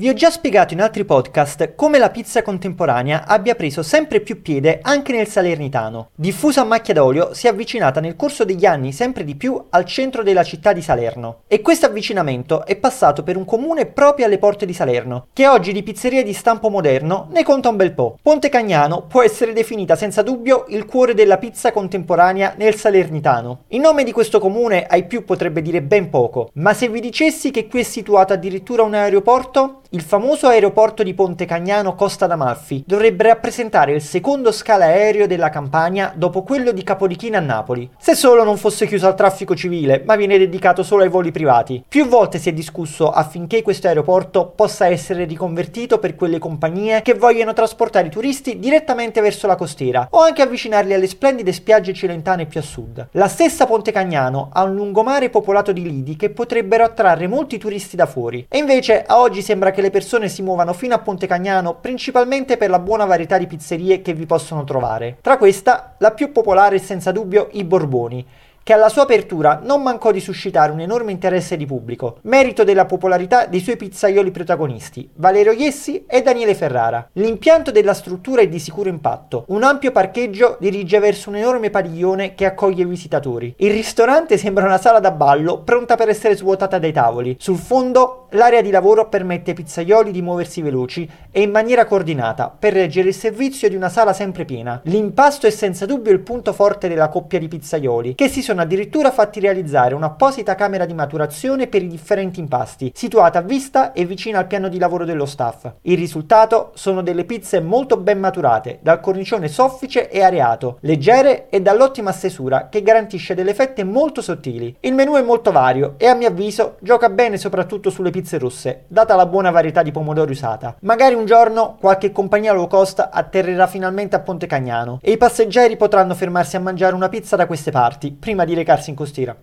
Vi ho già spiegato in altri podcast come la pizza contemporanea abbia preso sempre più piede anche nel Salernitano. Diffusa a macchia d'olio, si è avvicinata nel corso degli anni sempre di più al centro della città di Salerno. E questo avvicinamento è passato per un comune proprio alle porte di Salerno, che oggi di pizzerie di stampo moderno ne conta un bel po'. Ponte Cagnano può essere definita senza dubbio il cuore della pizza contemporanea nel Salernitano. Il nome di questo comune ai più potrebbe dire ben poco, ma se vi dicessi che qui è situato addirittura un aeroporto, il famoso aeroporto di Ponte Cagnano Costa d'Amalfi dovrebbe rappresentare il secondo scala aereo della Campania dopo quello di Capodichino a Napoli, se solo non fosse chiuso al traffico civile, ma viene dedicato solo ai voli privati. Più volte si è discusso affinché questo aeroporto possa essere riconvertito per quelle compagnie che vogliono trasportare i turisti direttamente verso la costiera o anche avvicinarli alle splendide spiagge cilentane più a sud. La stessa Ponte Cagnano ha un lungomare popolato di lidi che potrebbero attrarre molti turisti da fuori e invece a oggi sembra che che le persone si muovano fino a Ponte Cagnano principalmente per la buona varietà di pizzerie che vi possono trovare. Tra questa, la più popolare è senza dubbio i Borboni, che alla sua apertura non mancò di suscitare un enorme interesse di pubblico, merito della popolarità dei suoi pizzaioli protagonisti, Valerio Iessi e Daniele Ferrara. L'impianto della struttura è di sicuro impatto. Un ampio parcheggio dirige verso un enorme padiglione che accoglie i visitatori. Il ristorante sembra una sala da ballo pronta per essere svuotata dai tavoli. Sul fondo l'area di lavoro permette ai pizzaioli di muoversi veloci e in maniera coordinata per reggere il servizio di una sala sempre piena. L'impasto è senza dubbio il punto forte della coppia di pizzaioli, che si sono sono addirittura fatti realizzare un'apposita camera di maturazione per i differenti impasti, situata a vista e vicina al piano di lavoro dello staff. Il risultato sono delle pizze molto ben maturate, dal cornicione soffice e areato, leggere e dall'ottima stesura che garantisce delle fette molto sottili. Il menù è molto vario e a mio avviso gioca bene soprattutto sulle pizze rosse, data la buona varietà di pomodori usata. Magari un giorno qualche compagnia low cost atterrerà finalmente a Ponte Cagnano e i passeggeri potranno fermarsi a mangiare una pizza da queste parti prima di di recarsi in costiera.